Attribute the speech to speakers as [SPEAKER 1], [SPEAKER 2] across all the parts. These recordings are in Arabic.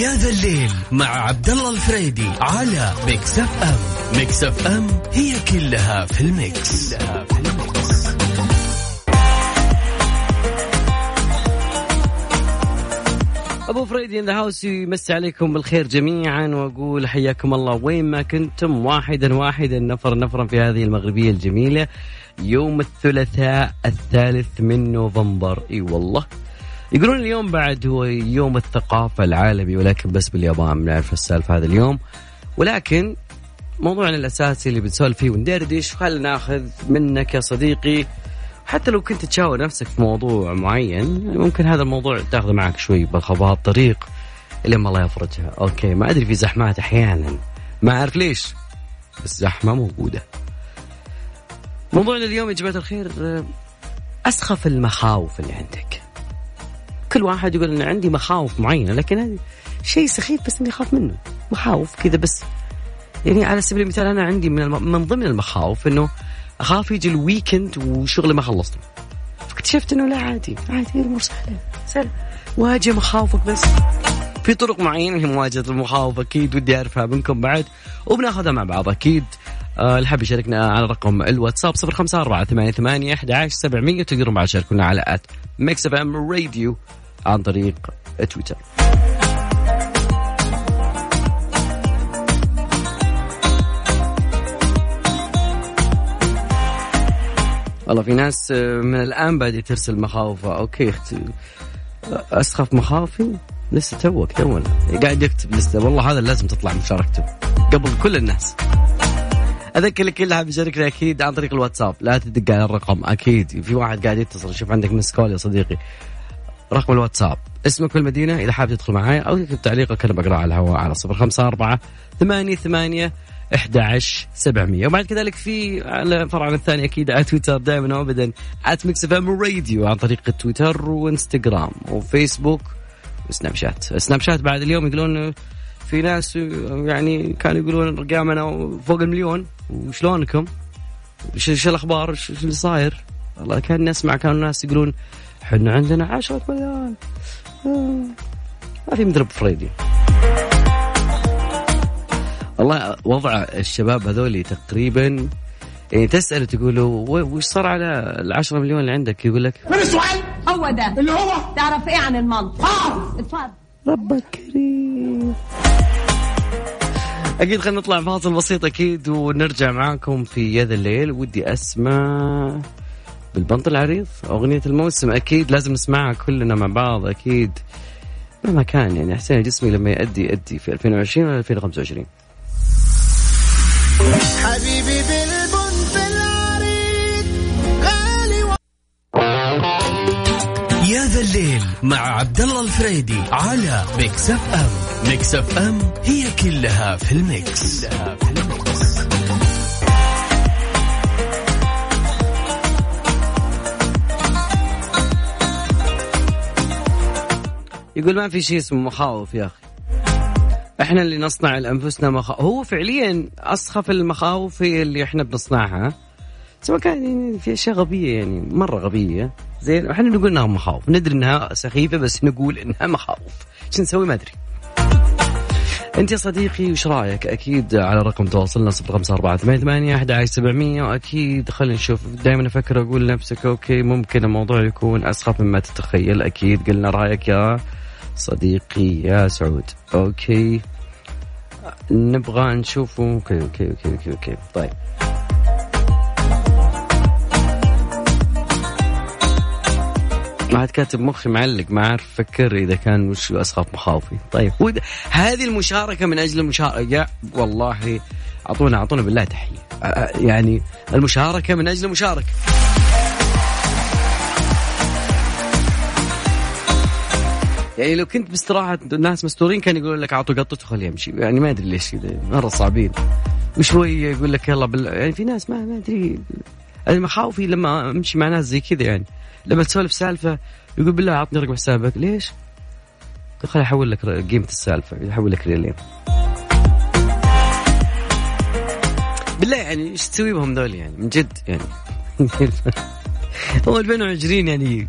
[SPEAKER 1] يا ذا الليل مع عبد الله الفريدي على Mix FM Mix FM هي كلها في ال mix, كلها في ال
[SPEAKER 2] mix. أبو فريدي in the house يمسي عليكم بالخير جميعا وأقول حياكم الله وين ما كنتم واحدا واحدا نفر نفرا في هذه المغربية الجميلة. يوم الثلاثاء الثالث من نوفمبر. إي والله. يقولون اليوم بعد هو يوم الثقافة العالمي ولكن بس باليابان بنعرف السالفة هذا اليوم. ولكن موضوعنا الأساسي اللي بنسولف فيه وندردش خلينا ناخذ منك يا صديقي. حتى لو كنت تشاور نفسك في موضوع معين ممكن هذا الموضوع تاخذه معك شوي بخطوات الطريق اللي ما الله يفرجها. أوكي ما أدري في زحمات أحيانا. ما أعرف ليش بس زحمة موجودة. موضوعنا اليوم يا جماعة الخير أسخف المخاوف اللي عندك. كل واحد يقول إن عندي مخاوف معينة لكن هذه شيء سخيف بس إني أخاف منه. مخاوف كذا بس. يعني على سبيل المثال أنا عندي من الم... من ضمن المخاوف إنه أخاف يجي الويكند وشغلي ما خلصته. فاكتشفت إنه لا عادي عادي الأمور سهلة سهلة. واجه مخاوفك بس. في طرق معينة لمواجهه المخاوف أكيد ودي أعرفها منكم بعد. وبناخذها مع بعض أكيد. آه، اللي حاب يشاركنا على رقم الواتساب صفر خمسة أربعة ثمانية ثمانية أحد عشر سبعمية تقدرون بعد تشاركونا على at Mix FM Radio عن طريق تويتر والله في ناس آه، من الآن بادي ترسل مخاوفها. okay أختي. أسخف مخاوفي؟ لسه توك تونا. قاعد يكتب لسه. والله هذا لازم تطلع مشاركته قبل كل الناس. أذكر لك اللي حاب يشاركنا أكيد عن طريق الواتساب. لا تدق على الرقم أكيد. في واحد قاعد يتصل شوف عندك missed call يا صديقي. رقم الواتساب. اسمك والمدينة إذا حاب تدخل معايا أو تكتب تعليقك أنا بقرأ على الهواء على صفر خمسة أربعة ثمانية ثمانية 11 700 وبعد كذلك في على الفرع الثاني أكيد على تويتر دائما وابدا. at Mix FM Radio عن طريق تويتر وإنستغرام وفيسبوك وسناب شات. سناب شات بعد اليوم يقولون في ناس يعني كانوا يقولون ارقامنا فوق المليون. وشلونكم؟ إيش الأخبار؟ إيش اللي صاير؟ والله كان نسمع كانوا الناس يقولون إحنا عندنا 10 مليون. آه، ما في مثل فريدي. والله وضع الشباب هذول تقريبا يعني تسأل تقول له وش صار على العشرة مليون اللي عندك؟ يقول لك
[SPEAKER 3] من السؤال
[SPEAKER 4] هو ده.
[SPEAKER 3] اللي هو؟
[SPEAKER 4] تعرف إيه عن المنطق
[SPEAKER 3] آه.
[SPEAKER 4] اتفضل.
[SPEAKER 2] ربك كريم أكيد خلينا نطلع فاصل بسيط أكيد ونرجع معاكم في يد الليل. ودي أسمع بالبنط العريض أغنية الموسم. أكيد لازم نسمعها كلنا مع بعض أكيد. مهما كان يعني حسين جسمي لما يأدي يأدي في 2020 ولا 2025
[SPEAKER 3] حبيبي بالبنت
[SPEAKER 1] مع عبد الله الفريدي على Mix FM Mix FM هي كلها في ال Mix, كلها في ال Mix.
[SPEAKER 2] يقول ما في شيء اسمه مخاوف يا أخي. إحنا اللي نصنع لأنفسنا مخاوف هو فعليا أسخف المخاوف هي اللي إحنا بنصنعها. سواء كان يعني في أشياء غبية يعني مرة غبية. زين إحنا نقول إنها مخاوف. ندري إنها سخيفة بس نقول إنها مخاوف. إيش نسوي؟ ما أدري. أنت يا صديقي وش رأيك؟ أكيد على رقم تواصلنا صفر خمسة أربعة ثمانية ثمانية أحد عشر سبعمية واكيد خلينا نشوف. دائما أفكر أقول لنفسك okay ممكن الموضوع يكون أسخف مما تتخيل. أكيد قلنا رأيك يا صديقي يا سعود. okay. نبغى نشوفه okay okay okay okay, okay. طيب. عاد كاتب مخي معلق ما أعرف أفكر إذا كان وش اسخف مخاوفي. طيب هذه المشاركة من أجل المشاركة والله اعطونا أعطونا بالله تحية. يعني المشاركة من أجل المشاركة. يعني لو كنت باستراحة ناس مستورين كانوا يقولون لك أعطوا قطته خليه يمشي. يعني ما أدري ليش كذا مرة صعبين. وشوي يقول لك يلا بال... يعني في ناس ما ما أدري. أنا مخاوفي لما أمشي مع ناس زي كذا يعني. لما تسولف سالفة يقول بالله اعطني رقم حسابك. ليش؟ خليني أحول لك قيمة السالفة. يحول لك ريالين بالله يعني إيش تسوي بهم ذول يعني؟ من جد يعني. هو 2020 يعني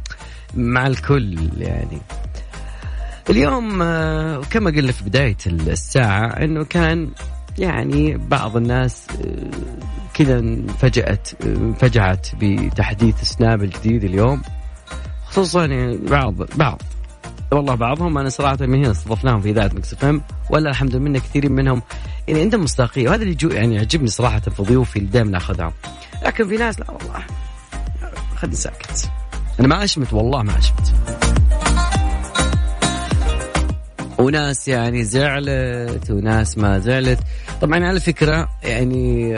[SPEAKER 2] مع الكل يعني. اليوم آه، كما قلنا في بداية الساعة أنه كان يعني بعض الناس آه، كذا انفجأت انفجعت بتحديث Snap الجديد اليوم. خصوصا يعني بعض بعض والله بعضهم أنا صراحة من هنا استضفناهم في إذاعة Mix FM ولا الحمد لله كثير منهم يعني عندهم مصداقية وهذا اللي يعني يعجبني صراحة في ضيوفي اللي دائما اخذهم لكن في ناس لا والله خلني ساكت. أنا ما أشمت والله ما أشمت. وناس يعني زعلت وناس ما زعلت. طبعا على فكرة يعني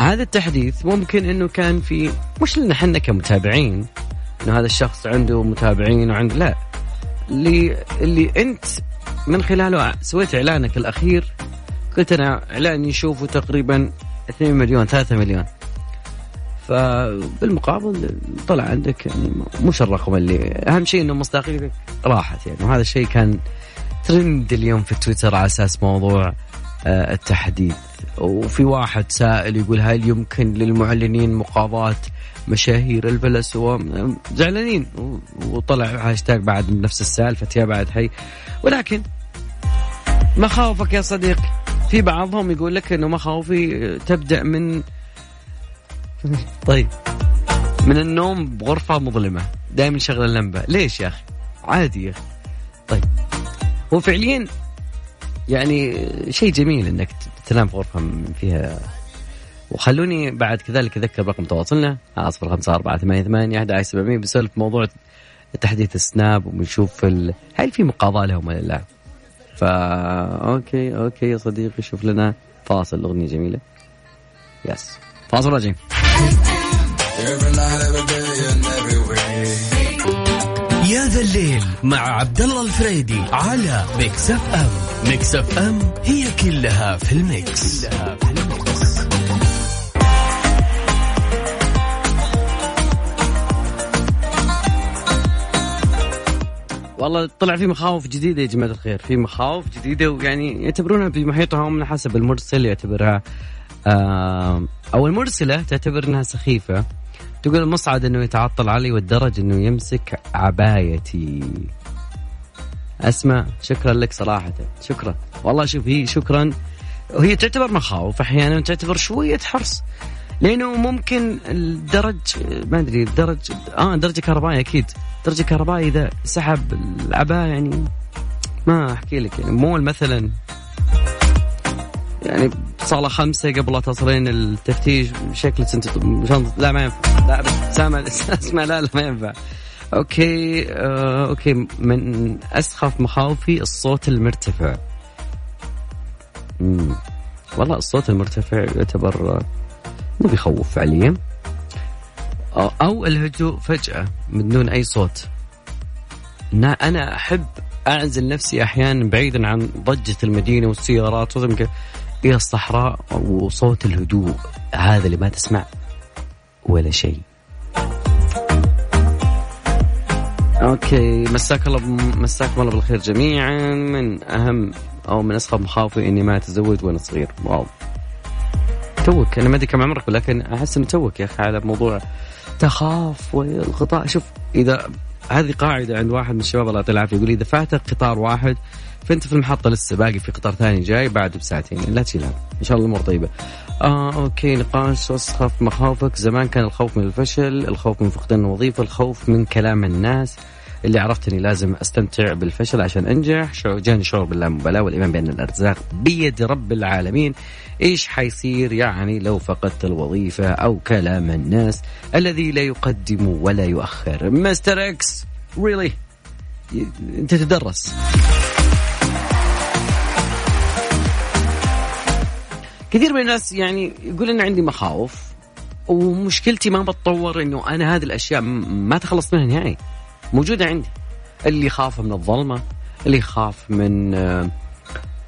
[SPEAKER 2] هذا التحديث ممكن إنه كان في مش لنا إحنا كمتابعين إنه هذا الشخص عنده متابعين وعنده لا. اللي اللي أنت من خلاله سويت إعلانك الأخير قلت أنا إعلان يشوفه تقريبا 2 مليون 3 مليون. فبالمقابل طلع عندك يعني مش الرقم اللي أهم شيء إنه مصداقيتك راحت يعني. وهذا الشيء كان ترند اليوم في تويتر على أساس موضوع آه، التحديث. وفي واحد سائل يقول هل يمكن للمعلنين مقاضاة مشاهير الفلاسفة زعلانين. وطلع هاشتاج بعد من نفس السالفة يا بعد حي ولكن مخاوفك يا صديقي في بعضهم يقول لك إنه مخاوفي تبدأ من طيب. من النوم بغرفة مظلمة دائما شغل اللمبة. ليش يا أخي؟ عادي يا أخي. طيب. هو فعليا يعني شيء جميل إنك تنام في غرفة فيها. وخلوني بعد كذلك أذكر رقم تواصلنا صفر خمسة أربعة ثمانية ثمانية أحد سبعمية بسولف موضوع تحديث ال Snap وبنشوف ال... هل في مقاضاة لهم ولا لا؟ فا okay okay يا صديقي شوف لنا فاصل أغنية جميلة. Yes. فاصل راجعين.
[SPEAKER 1] يا ذا الليل مع عبد الله الفريدي على Mix FM Mix FM هي كلها في ال Mix, كلها في ال Mix.
[SPEAKER 2] والله طلع في مخاوف جديدة يا جماعة الخير. في مخاوف جديدة ويعني يعتبرونها في محيطهم حسب المرسل يعتبرها أو المرسلة تعتبر أنها سخيفة. تقول المصعد أنه يتعطل علي والدرج أنه يمسك عبايتي. أسمع شكرا لك صراحة. شكرا. والله شوف هي شكرا. وهي تعتبر مخاوف أحيانا تعتبر شوية حرص. لأنه ممكن الدرج ما أدري الدرج آه درجة كهربائي أكيد. درجة كهربائي إذا سحب العباءه يعني ما أحكي لك يعني. مو مثلا. يعني صاله خمسة قبل لا تصلين التفتيش شكلك انت شنطة لا ما ينفع. لا سامع اسمع لا لا ما ينفع. أوكي آه أوكي. من أسخف مخاوفي الصوت المرتفع. مم. والله الصوت المرتفع يعتبر مو بيخوف فعليا أو الهدوء فجأة من دون أي صوت. أنا أحب أعزل نفسي أحيانا بعيدا عن ضجة المدينة والسيارات إلى الصحراء وصوت الهدوء هذا اللي ما تسمع ولا شيء. okay مساك الله مساكم الله بالخير جميعا. من أهم أو من اسخف مخاوفي إني ما أتزوج وأنا صغير. wow. توك أنا ما أدري كم عمرك ولكن أحس انه توك يا أخي على موضوع تخاف والقطار شوف إذا هذه قاعدة عند واحد من الشباب الله يعطيه العافية يقول إذا فاتك قطار واحد فأنت في المحطة لسه باقي في قطار ثاني جاي بعده بساعتين لا تشيل إن شاء الله الأمور طيبة. آه أوكي نقاش اسخف مخاوفك زمان كان الخوف من الفشل الخوف من فقدان الوظيفة الخوف من كلام الناس. اللي عرفت اني لازم أستمتع بالفشل عشان أنجح. جاني شعور باللامبالاه والإيمان بان الأرزاق. بيد رب العالمين. إيش حيصير يعني لو فقدت الوظيفة أو كلام الناس الذي لا يقدم ولا يؤخر؟ مستر إكس ريلي أنت تدرس. كثير من الناس يعني يقول إن عندي مخاوف ومشكلتي ما بتطور إنه أنا هذه الأشياء ما تخلص منها نهائي. موجودة عندي. اللي يخاف من الظلمة اللي يخاف من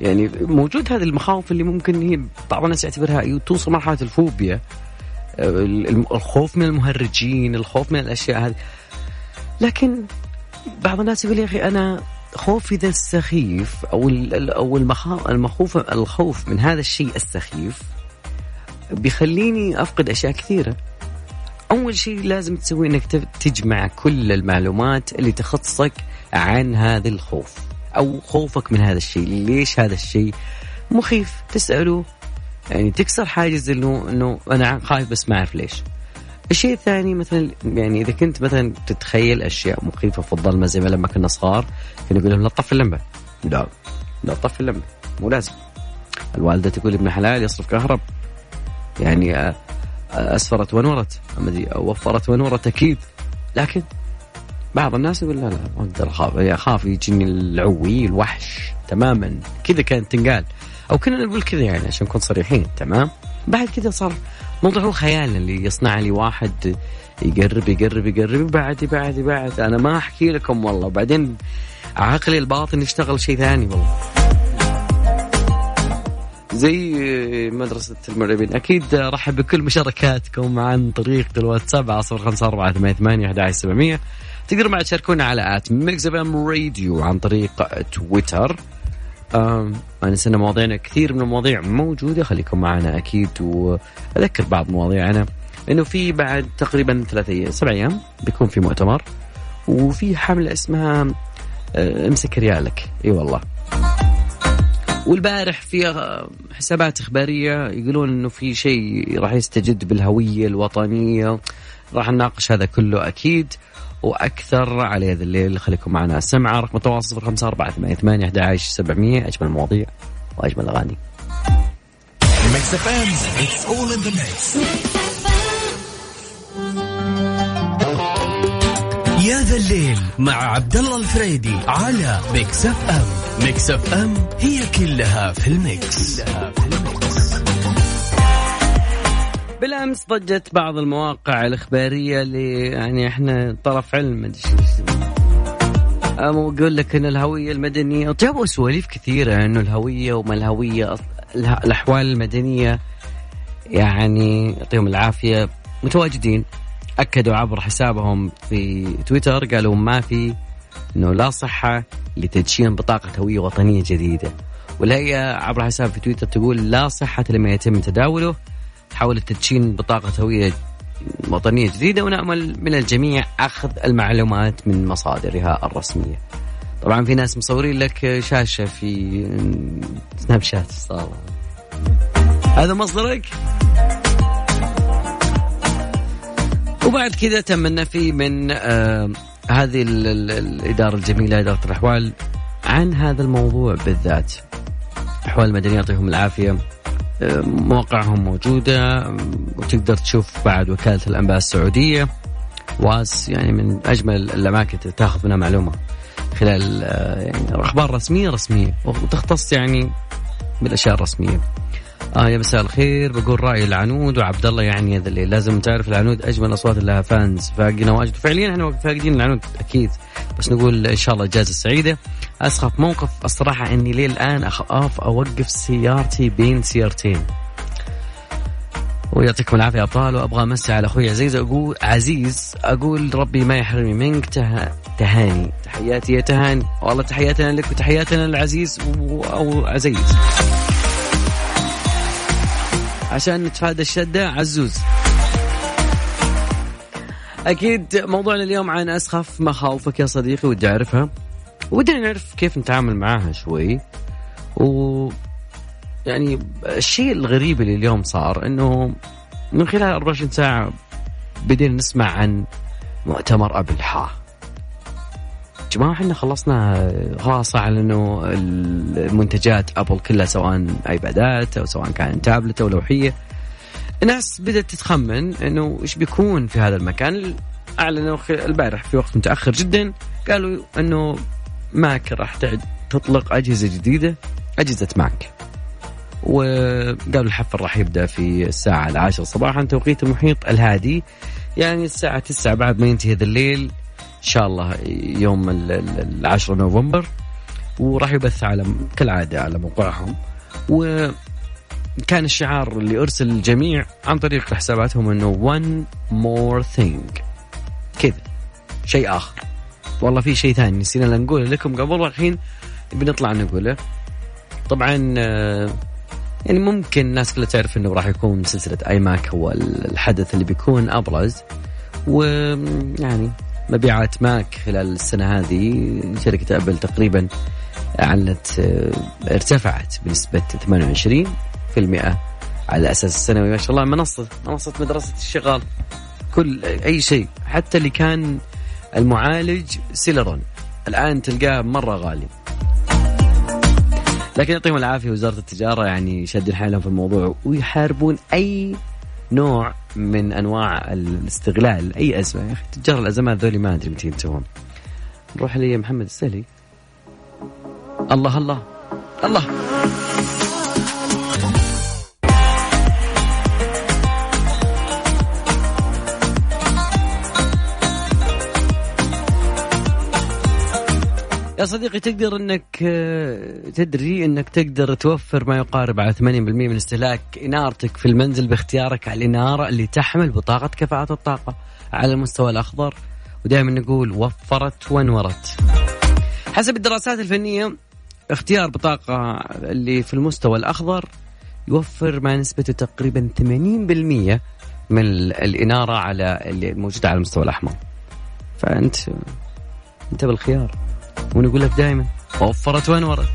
[SPEAKER 2] يعني موجود هذه المخاوف اللي ممكن هي بعض الناس يعتبرها توصل مرحلة الفوبيا الخوف من المهرجين الخوف من الأشياء هذه. لكن بعض الناس يقول يا أخي أنا خوفي ذا السخيف أو أو المخوف الخوف من هذا الشيء السخيف بيخليني أفقد أشياء كثيرة. أول شيء لازم تسويه إنك تجمع كل المعلومات اللي تخصك عن هذا الخوف أو خوفك من هذا الشيء ليش هذا الشيء مخيف؟ تسأله. يعني تكسر حاجز انه إنه أنا خايف بس ما أعرف ليش. الشيء الثاني مثلا يعني إذا كنت مثلا تتخيل أشياء مخيفة في الظلمه زي ما لما كنا صغار كنا نقول لهم لا تطفي اللمبة. لا. لا تطفي اللمبة. مو لازم. الوالدة تقول ابن حلال يصرف كهرب. يعني آه، أسفرت ونورت. وفرت ونورت أكيد. لكن بعض الناس يقول لا لا ما أقدر أخاف. يا أخاف يجيني العوي الوحش تماما. كذا كانت تنقال. أو كنا نقول كذا يعني عشان نكون صريحين تمام؟ بعد كذا صار موضوع هو خيال اللي يصنع لي واحد يقرب يقرب يقرب. بعد بعد بعد. أنا ما أحكي لكم والله. وبعدين عقلي الباطن يشتغل شيء ثاني والله. زي مدرسة المرعبين. أكيد رحب بكل مشاركاتكم عن طريق الواتساب على صفر خمسة أربعة ثمانية ثمانية سبعمية تقدروا بعد تشاركونا على at Mix FM Radio عن طريق تويتر. أنا سنة مواضيعنا كثير من المواضيع موجودة. خليكم معنا أكيد وأذكر بعض مواضيعنا. إنه في بعد تقريبا ثلاثة أيام سبع أيام بيكون في مؤتمر. وفي حملة اسمها أه، أمسك ريالك. إي والله. والبارح في حسابات إخبارية يقولون إنه في شيء راح يستجد بالهوية الوطنية. راح نناقش هذا كله أكيد وأكثر على هذا الليل. خليكم معنا. السمعه رقم التواصل صفر خمسة أربعة ثمانية ثمانية أحد عشر سبعمية. أجمل المواضيع
[SPEAKER 4] the mix.
[SPEAKER 1] يا ذا الليل مع عبد الله الفريدي على Mix FM Mix FM هي كلها في ال Mix, كلها في.
[SPEAKER 2] بالأمس ضجت بعض المواقع الإخبارية اللي يعني إحنا طرف علم أما يقول لك إن الهوية المدنية جابوا سواليف كثيرة إنه الهوية وما الهوية الأحوال المدنية يعني يعطيهم العافية متواجدين أكدوا عبر حسابهم في تويتر قالوا ما في إنه لا صحة لتدشين بطاقة هوية وطنية جديدة. والهيئه عبر حساب في تويتر تقول لا صحة لما يتم تداوله حول تدشين بطاقة هوية وطنية جديدة ونأمل من الجميع أخذ المعلومات من مصادرها الرسمية. طبعا في ناس مصورين لك شاشة في سناب شات صار هذا مصدرك؟ وبعد كذا تم النفي من آه هذه ال- ال- الإدارة الجميلة إدارة الأحوال عن هذا الموضوع بالذات. الأحوال المدنية يعطيهم العافية. مواقعهم موجودة. وتقدر تشوف بعد وكالة الأنباء السعودية. واس يعني من أجمل الأماكن تاخذ منها معلومة. خلال آه، يعني أخبار رسمية رسمية. وتختص يعني بالأشياء الرسمية. آه يا مساء الخير. بقول رأي العنود وعبد الله يعني هذا اللي لازم تعرف العنود أجمل أصوات لها فانز فاقنا واجد. فعليا إحنا فاقدين العنود أكيد. بس نقول إن شاء الله إجازة سعيدة أسخف موقف الصراحة إني ليه الآن أخاف أوقف سيارتي بين سيارتين. ويعطيكم العافية أبطال. وأبغى امسي على أخوي عزيز أقول عزيز أقول ربي ما يحرمني منك. ته... تهاني. تحياتي يا تهاني. والله تحياتنا لك وتحياتنا للعزيز. أو عزيز. عشان نتفادى الشدة. عزوز. أكيد موضوعنا اليوم عن أسخف مخاوفك يا صديقي ودي أعرفها. ودنا نعرف كيف نتعامل معاها شوي. و يعني الشيء الغريب اللي اليوم صار إنه من خلال 24 ساعة بدينا نسمع عن مؤتمر أبل ها جماعة إحنا خلصنا خلاص على انه المنتجات أبل كلها سواء آيبادات أو سواء كان تابلت أو لوحية. الناس بدأت تتخمن إنه إيش بيكون في هذا المكان. أعلنوا البارح في وقت متأخر جدا قالوا إنه ماك راح تطلق أجهزة جديدة أجهزة ماك. وقالوا الحفل راح يبدأ في الساعة العاشرة صباحا توقيت المحيط الهادي. يعني الساعة تسعة بعد ما ينتهي هذا الليل شاء الله يوم ال- ال- العاشرة نوفمبر وراح يبث على كالعادة على موقعهم. وكان الشعار اللي أرسل للجميع عن طريق حساباتهم أنه one more thing. كذا. شيء آخر. والله في شيء ثاني نسينا نقوله لكم قبل والحين بنطلع نقوله. طبعا آه، يعني ممكن الناس كلها تعرف إنه راح يكون سلسلة اي ماك هو الحدث اللي بيكون أبرز. ويعني مبيعات ماك خلال السنة هذه. شركة أبل تقريبا أعلنت آه، ارتفعت بنسبة 28% على أساس السنوي. ما شاء الله منصة منصة مدرسة الشغال. كل أي شيء حتى اللي كان المعالج سيلرون. الآن تلقاه مرة غالي. لكن يعطيهم العافية وزارة التجارة يعني شادين حيلهم في الموضوع ويحاربون أي نوع من أنواع الاستغلال. أي أزمة يا أخي؟ تجار الأزمات ذولي ما أدري متى ينتهون نروح لي محمد السهلي الله الله الله. يا صديقي تقدر إنك آه، تدري إنك تقدر توفر ما يقارب على 80% من استهلاك إنارتك في المنزل باختيارك على الإنارة اللي تحمل بطاقة كفاءة الطاقة على المستوى الأخضر ودائما نقول وفرت وانورت. حسب الدراسات الفنية اختيار بطاقة اللي في المستوى الأخضر يوفر ما نسبته تقريبا 80% من الإنارة على اللي موجودة على المستوى الأحمر. فأنت أنت بالخيار. ونقول لك دائما وفرت وين ورد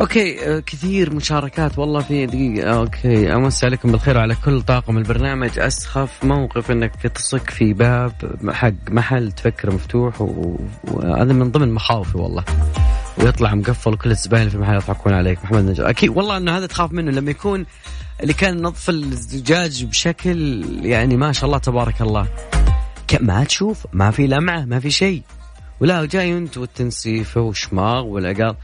[SPEAKER 2] okay كثير مشاركات والله في دقيقة. okay امسي عليكم بالخير وعلى كل طاقم البرنامج. أسخف موقف إنك تصك في باب حق محل تفكر مفتوح وهذا من ضمن مخاوفي والله. ويطلع مقفل وكل الزباين في المحل يضحكون عليك. محمد نجار. أكيد والله إنه هذا تخاف منه. لما يكون اللي كان نظف الزجاج بشكل يعني ما شاء الله تبارك الله. ما تشوف ما في لمعة ما في شيء. ولا جاي انت والتنسيفه وشماغ والعقال.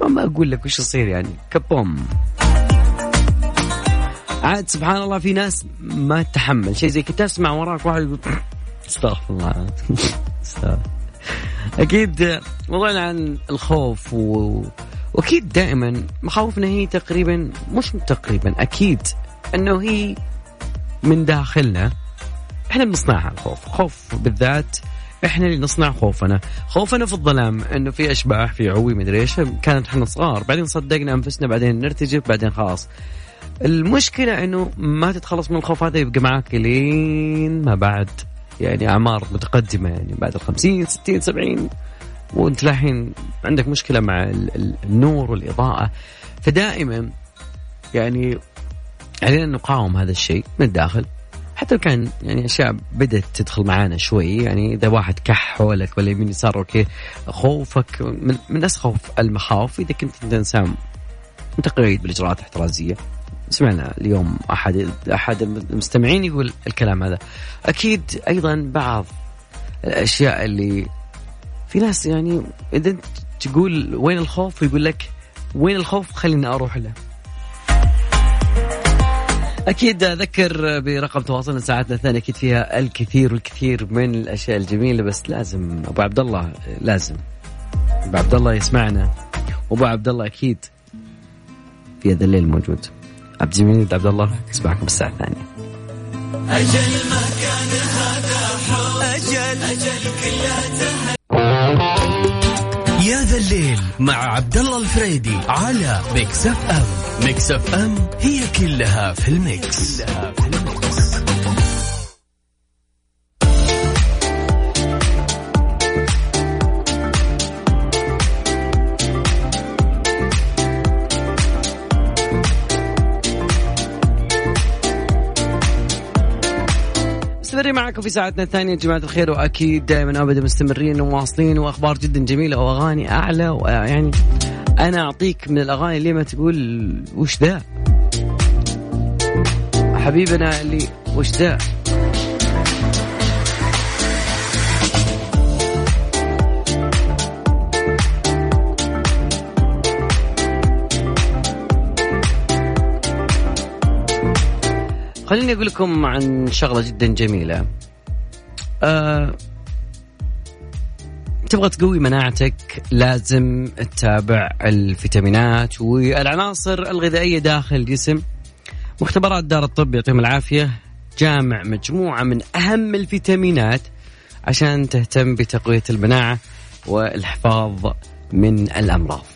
[SPEAKER 2] ما, ما أقول لك وش يصير يعني. كبوم. عاد سبحان الله في ناس ما تتحمل. شيء زي كذا تسمع وراك واحد يقول استغفر الله. أكيد موضوعنا عن الخوف و... وأكيد دائما مخاوفنا هي تقريبا مش تقريبا أكيد أنه هي من داخلنا. إحنا بنصنعها الخوف. خوف بالذات إحنا اللي نصنع خوفنا. خوفنا في الظلام إنه في أشباح في عوي مدري إيش كانت إحنا صغار. بعدين صدقنا أنفسنا بعدين نرتجف بعدين خلاص. المشكلة إنه ما تتخلص من الخوف هذا يبقى معك لين ما بعد. يعني أعمار متقدمة يعني بعد ال 50 60 70 وانت الحين عندك مشكلة مع النور والإضاءة. فدائما يعني علينا نقاوم هذا الشيء من الداخل. حتى لو كان يعني أشياء بدأت تدخل معانا شوي يعني إذا واحد كح حولك ولا يمين يسار أوكي خوفك من, من اسخف المخاوف. إذا كنت أنت إنسان متقيد بالإجراءات الاحترازية. سمعنا اليوم احد أحد المستمعين يقول الكلام هذا. أكيد أيضا بعض الأشياء اللي في ناس يعني إذا أنت تقول وين الخوف يقول لك وين الخوف خليني أروح له. أكيد أذكر برقم تواصلنا ساعتنا الثانية أكيد فيها الكثير والكثير من الأشياء الجميلة بس لازم أبو عبد الله لازم. أبو عبد الله يسمعنا. وأبو عبد الله أكيد في هذا الليل موجود. عبد الجميل عبد الله اسمعكم الساعة الثانية. أجل ما كان هذا حب أجل أجل
[SPEAKER 1] يا ذا الليل مع عبد الله الفريدي على Mix FM Mix FM هي كلها في ال Mix, كلها في ال
[SPEAKER 2] Mix. معكم في ساعتنا الثانية يا جماعة الخير وأكيد دائما أبدا مستمرين ومواصلين وأخبار جدا جميلة وأغاني أعلى ويعني أنا أعطيك من الأغاني اللي ما تقول وش ذا؟ حبيبنا اللي وش ذا؟ خليني أقول لكم عن شغلة جدا جميلة. أه تبغى تقوي مناعتك لازم تتابع الفيتامينات والعناصر الغذائية داخل الجسم. مختبرات دار الطب يعطيهم العافية. جامع مجموعة من أهم الفيتامينات عشان تهتم بتقوية المناعة والحفاظ من الأمراض.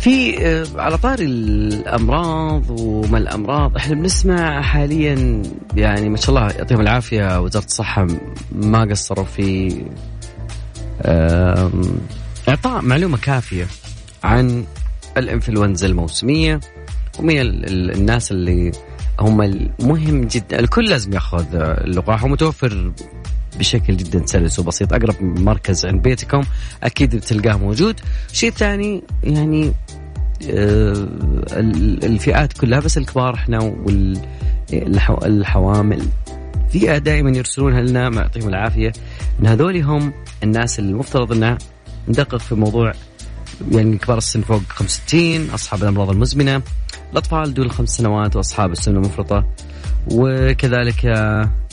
[SPEAKER 2] في آه، على طاري الأمراض وما الأمراض إحنا بنسمع حاليا يعني ما شاء الله يعطيهم العافية وزارة الصحة ما قصروا في إعطاء معلومة كافية عن الإنفلونزا الموسمية ومن ال- ال- الناس اللي هم المهم جدا الكل لازم ياخذ اللقاح ومتوفر بشكل جدا سلس وبسيط. أقرب مركز عند بيتكم أكيد بتلقاه موجود. شيء ثاني يعني آه، ال- الفئات كلها بس الكبار إحنا والحوامل فئة دائما يرسلونها لنا ما يعطيهم العافية. إن هذول هم الناس اللي المفترض انه ندقق في موضوع يعني كبار السن فوق 65 أصحاب الأمراض المزمنة الأطفال دون الخمس سنوات وأصحاب السن المفرطة. وكذلك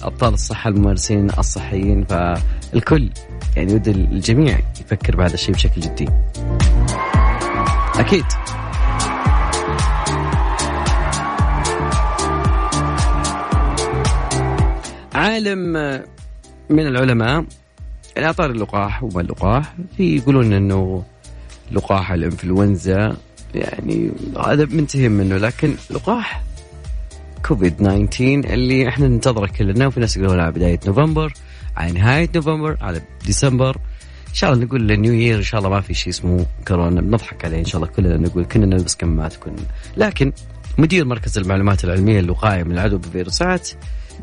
[SPEAKER 2] أبطال الصحة الممارسين الصحيين فالكل يعني ودي الجميع يفكر بهذا الشيء بشكل جدي. أكيد. عالم من العلماء يعني اعطار اللقاح وما اللقاح في يقولون إنه لقاح الإنفلونزا يعني هذا منتهي منه لكن لقاح كوفيد 19 اللي إحنا ننتظره كلنا وفي ناس يقولون على بداية نوفمبر على نهاية نوفمبر على ديسمبر. إن شاء الله نقول النيو يير إن شاء الله ما في شيء اسمه كورونا. بنضحك عليه إن شاء الله كلنا نقول كنا نلبس كمامات كنا لكن مدير مركز المعلومات العلمية للوقايه من العدوى بالفيروسات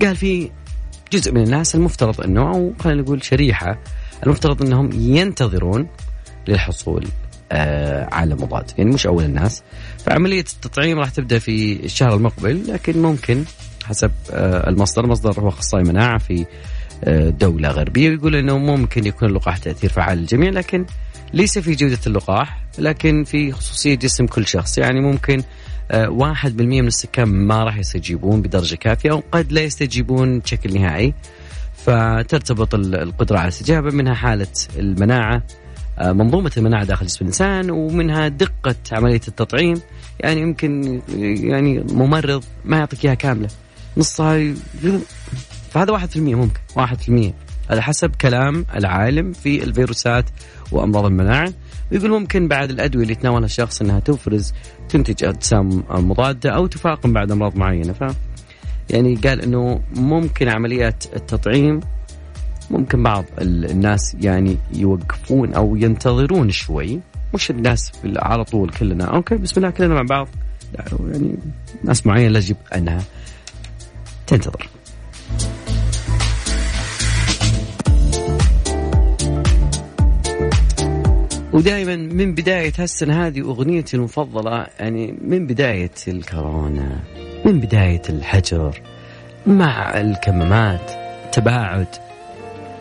[SPEAKER 2] قال في جزء من الناس المفترض إنه أو خلينا نقول شريحة المفترض إنهم ينتظرون للحصول على مضاد. يعني مش أول الناس. فعملية التطعيم راح تبدأ في الشهر المقبل لكن ممكن حسب آه المصدر. المصدر هو أخصائي مناعة في آه دولة غربية ويقول إنه ممكن يكون اللقاح تأثير فعال للجميع لكن ليس في جودة اللقاح لكن في خصوصية جسم كل شخص. يعني ممكن آه، واحد بالمية من السكان ما راح يستجيبون بدرجة كافية أو قد لا يستجيبون بشكل نهائي. فترتبط ال- القدرة على الاستجابة منها حالة المناعة. آه، منظومة المناعة داخل جسم الإنسان ومنها دقة عملية التطعيم. يعني يمكن يعني ممرض ما يعطيك إياها كاملة. نصها فهذا واحد في المية ممكن واحد في المية. هذا حسب كلام العالم في الفيروسات وأمراض المناعة. ويقول ممكن بعد الأدوية اللي يتناولها الشخص أنها تفرز تنتج أجسام مضادة أو تفاقم بعد أمراض معينة. ف يعني قال أنه ممكن عمليات التطعيم ممكن بعض ال- الناس يعني يوقفون أو ينتظرون شوي. مش الناس على طول كلنا. أوكي بسم الله كلنا مع بعض. يعني ناس معينة يجب أنها تنتظر. ودائما من بداية هالسنة هذه أغنيتي المفضلة يعني من بداية الكورونا من بداية الحجر مع الكمامات تباعد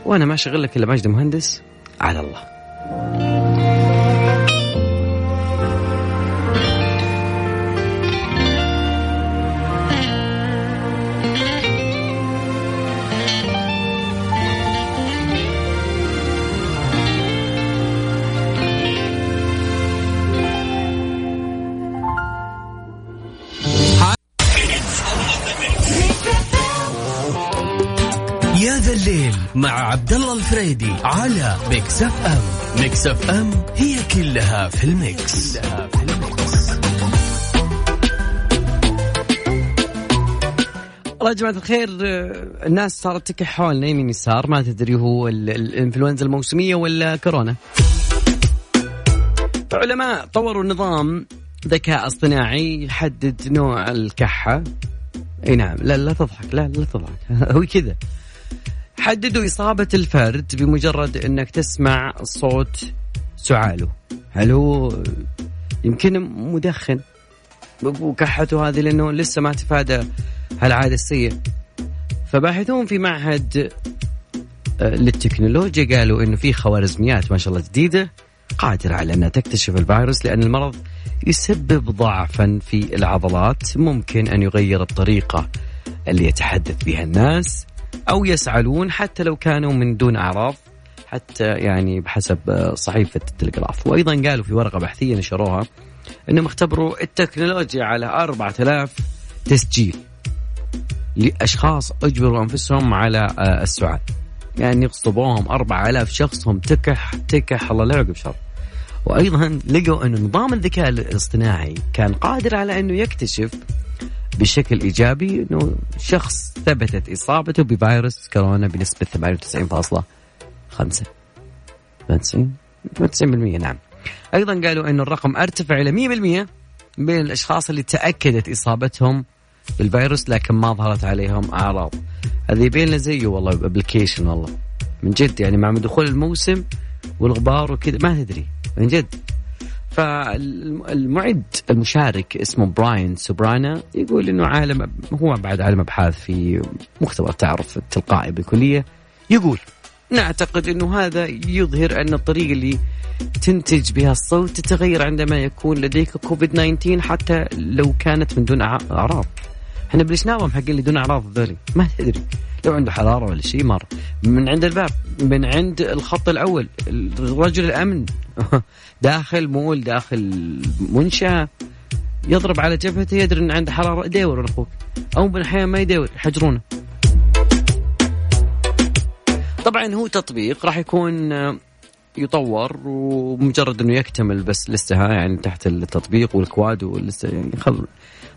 [SPEAKER 2] وأنا ما أشغل لك إلا ماجد مهندس على الله.
[SPEAKER 1] الفريدي على Mix FM Mix FM هي كلها في ال Mix, كلها في ال
[SPEAKER 2] Mix. يا جماعة الخير الناس صارت تكح حولنا يمين يسار ما تدري هو ال- ال- الإنفلونزا الموسمية ولا كورونا. علماء طوروا نظام ذكاء اصطناعي يحدد نوع الكحة. إي نعم لا لا تضحك لا لا تضحك. هو كذا. حددوا إصابة الفرد بمجرد أنك تسمع صوت سعاله. هل هو يمكن مدخن؟ وكحته هذه لأنه لسه ما تفادى هالعادة السيئة. فباحثون في معهد آه، للتكنولوجيا قالوا إنه في خوارزميات ما شاء الله جديدة قادرة على أنها تكتشف الفيروس لأن المرض يسبب ضعفا في العضلات. ممكن أن يغير الطريقة اللي يتحدث بها الناس. أو يسعلون حتى لو كانوا من دون أعراض حتى يعني بحسب آه، صحيفة التلغراف. وأيضا قالوا في ورقة بحثية نشروها إنهم اختبروا التكنولوجيا على 4000 تسجيل لأشخاص أجبروا أنفسهم على آه، السعال يعني يغصبوهم 4000 شخص هم تكح تكح الله لا يعقب شر. وأيضا لقوا انه نظام الذكاء الاصطناعي كان قادر على إنه يكتشف بشكل إيجابي إنه شخص ثبتت إصابته بفيروس كورونا بنسبة 98.5 98 98% نعم. أيضا قالوا إنه الرقم أرتفع إلى 100% بين الأشخاص اللي تأكدت إصابتهم بالفيروس لكن ما ظهرت عليهم أعراض. هذا يبين لنا زيه والله أبلكيشن والله. من جد يعني مع دخول الموسم والغبار وكذا ما تدري. من جد. فالمعد المشارك اسمه براين سوبرانا يقول إنه عالم هو بعد عالم أبحاث في مختبر التعرف التلقائي بالكلية يقول نعتقد إنه هذا يظهر أن الطريقة اللي تنتج بها الصوت تتغير عندما يكون لديك كوفيد 19 حتى لو كانت من دون أعراض. إحنا بلشناهم حق اللي دون أعراض ذولي. ما تدري. لو عنده حرارة ولا شيء مر من عند الباب من عند الخط الأول رجل الأمن. داخل مول داخل منشأة. يضرب على جبهته يدري إن عنده حرارة يدور أخوك. أو من ما يدور يحجرونه. طبعا هو تطبيق راح يكون آه، يطور ومجرد إنه يكتمل بس لسه يعني تحت التطبيق والكواد ولسه يعني خل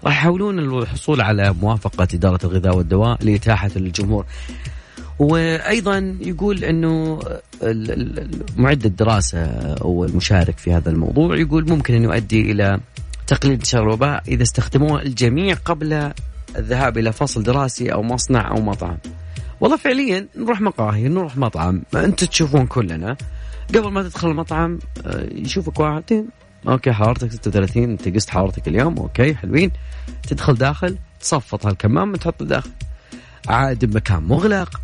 [SPEAKER 2] راح يحاولون الحصول على موافقة إدارة الغذاء والدواء لإتاحة للجمهور. وأيضا يقول إنه معد الدراسة أو المشارك في هذا الموضوع يقول ممكن إنه يؤدي إلى تقليل انتشار الوباء إذا استخدموه الجميع قبل الذهاب إلى فصل دراسي أو مصنع أو مطعم. والله فعليا نروح مقاهي نروح مطعم أنتم تشوفون كلنا قبل ما تدخل المطعم آه، يشوفك واحد. okay حرارتك 36 أنت قست حرارتك اليوم okay حلوين. تدخل داخل تصفط هالكمام وتحطه داخل. عاد بمكان مغلق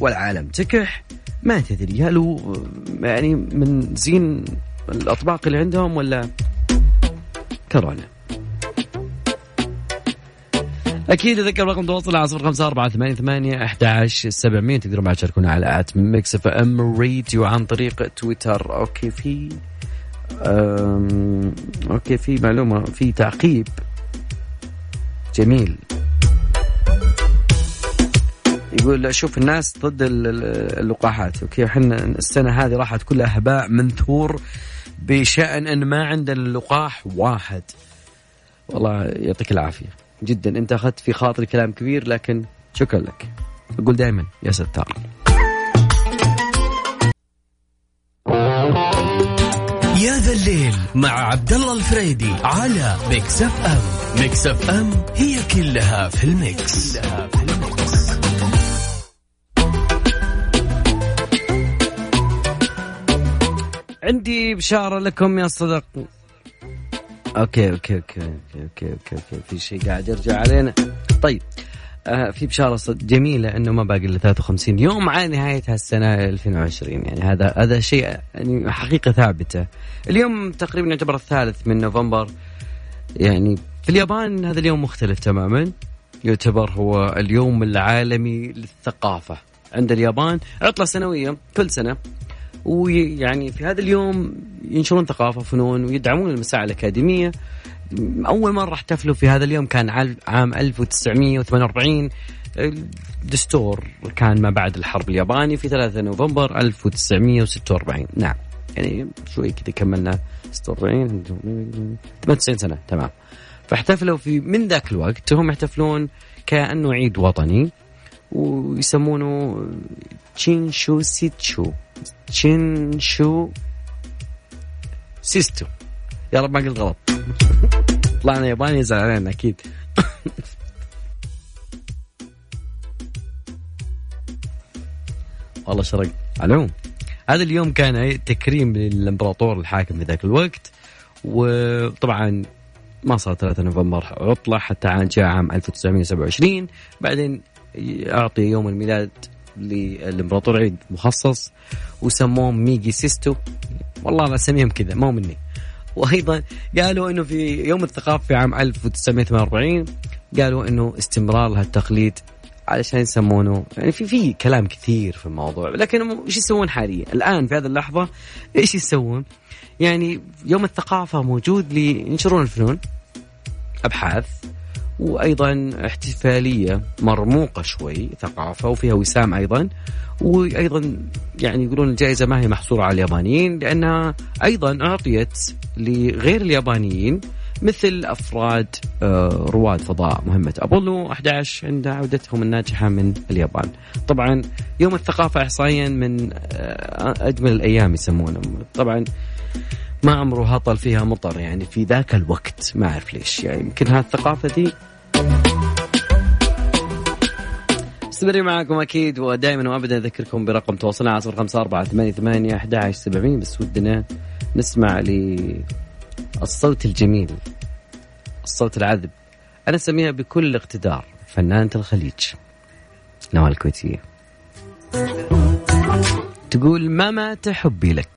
[SPEAKER 2] والعالم تكح ما تدري هل هو يعني من زين الأطباق اللي عندهم ولا كورونا؟ أكيد أذكر رقم تواصل على صفر خمسة أربعة ثمانية ثمانية أحد عشر سبعمية. تقدرون بعد تشاركونا على at Mix FM Radio عن طريق تويتر. okay في. okay في معلومة في تعقيب. جميل. يقول أشوف الناس ضد ال- ال- اللقاحات. okay إحنا السنة هذه راحت كلها هباء منثور بشأن إن ما عندنا لقاح واحد. والله يعطيك العافية. جدا أنت أخذت في خاطري كلام كبير لكن شكرا لك. أقول دائما يا ستار.
[SPEAKER 1] الليل مع عبد الله الفريدي على Mix FM Mix FM هي كلها في ال mix, كلها في ال mix.
[SPEAKER 2] عندي بشارة لكم يا صدق okay okay okay okay okay okay, okay. في شيء قاعد يرجع علينا طيب آه في بشارة جميلة إنه ما باقي إلا 53 يوم على نهايه هالسنه 2020 يعني هذا هذا شيء يعني حقيقة ثابتة. اليوم تقريبا يعتبر الثالث من نوفمبر. يعني في اليابان هذا اليوم مختلف تماما. يعتبر هو اليوم العالمي للثقافة عند اليابان. عطلة سنوية كل سنة. ويعني في هذا اليوم ينشرون ثقافة فنون ويدعمون المساعي الأكاديمية. أول مرة احتفلوا في هذا اليوم كان عام 1948 الدستور كان ما بعد الحرب الياباني في 3 نوفمبر 1946 نعم يعني شوي كذا كملنا 46 98 سنة تمام. فاحتفلوا في من ذاك الوقت هم يحتفلون كأنه عيد وطني ويسمونه تشينشو سيتشو. تشينشو سيستو. يا رب ما قلت غلط. طلعنا ياباني يزعل علينا أكيد. والله شرق. العموم هذا اليوم كان تكريم للإمبراطور الحاكم في ذاك الوقت وطبعا ما صار 3 نوفمبر عطلة حتى عام جاء عام 1927 بعدين أعطي يوم الميلاد للإمبراطور عيد مخصص وسموه ميجي سيستو. والله أنا أسميهم كذا مو مني. وأيضا قالوا أنه في يوم الثقافة في عام 1948 قالوا أنه استمرار لهالتقليد علشان يسمونه. يعني في في كلام كثير في الموضوع لكن إيش يسوون حاليا؟ الآن في هذه اللحظة إيش يسوون؟ يعني يوم الثقافه موجود لينشرون الفنون أبحاث. وأيضا احتفالية مرموقة شوي ثقافة وفيها وسام أيضا. وأيضا يعني يقولون الجائزة ما هي محصورة على اليابانيين لأنها أيضا أعطيت لغير اليابانيين مثل أفراد آه، رواد فضاء مهمة أبولو 11 عند عودتهم الناجحة من اليابان. طبعا يوم الثقافة احصائيا من آه، أجمل الأيام يسمونه طبعا ما عمره هطل فيها مطر يعني في ذاك الوقت ما أعرف ليش. يعني يمكن هالثقافه ذي مستمرين معاكم أكيد ودائما وابدا أذكركم برقم تواصلنا على 054 88 11 700 بس ودنا نسمع للصوت الجميل الصوت العذب. أنا أسميها بكل اقتدار فنانة الخليج نوال الكويتية. تقول ما مات حبي لك.